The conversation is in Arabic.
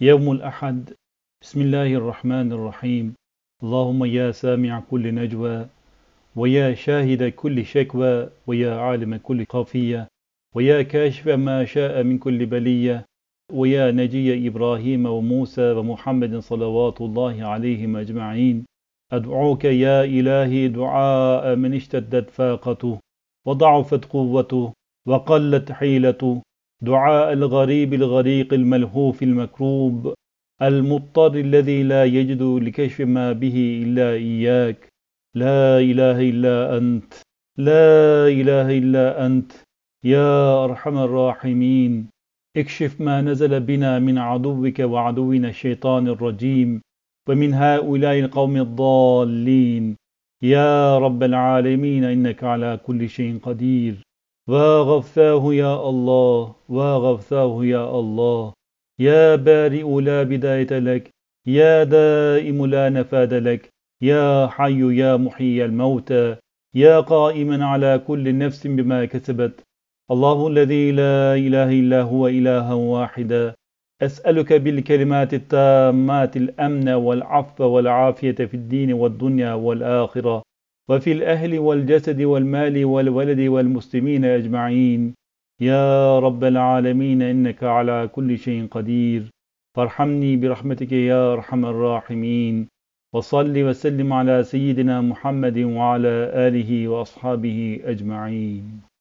يوم الأحد. بسم الله الرحمن الرحيم. اللهم يا سامع كل نجوى ويا شاهد كل شكوى ويا عالم كل خافية ويا كاشف ما شاء من كل بلية ويا نجي إبراهيم وموسى ومحمد صلوات الله عليهم أجمعين. أدعوك يا إلهي دعاء من اشتدت فاقته وضعفت قوته وقلت حيلته دعاء الغريب الغريق الملهوف المكروب المضطر الذي لا يجد لكشف ما به إلا إياك. لا إله إلا أنت. لا إله إلا أنت. يا أرحم الراحمين. اكشف ما نزل بنا من عدوك وعدونا الشيطان الرجيم ومن هؤلاء القوم الضالين. يا رب العالمين إنك على كل شيء قدير. وغفاه يا الله وغفاه يا الله. يا بارئ لا بداية لك يا دائم لا نفاد لك يا حي يا محيي الموتى يا قائما على كل نفس بما كسبت. الله الذي لا إله إلا هو إلها واحدا أسألك بالكلمات التامات الأمن والعفو والعافية في الدين والدنيا والآخرة. وفي الأهل والجسد والمال والولد والمسلمين أجمعين. يا رب العالمين إنك على كل شيء قدير. فارحمني برحمتك يا أرحم الراحمين. وصل وسلم على سيدنا محمد وعلى آله وأصحابه أجمعين.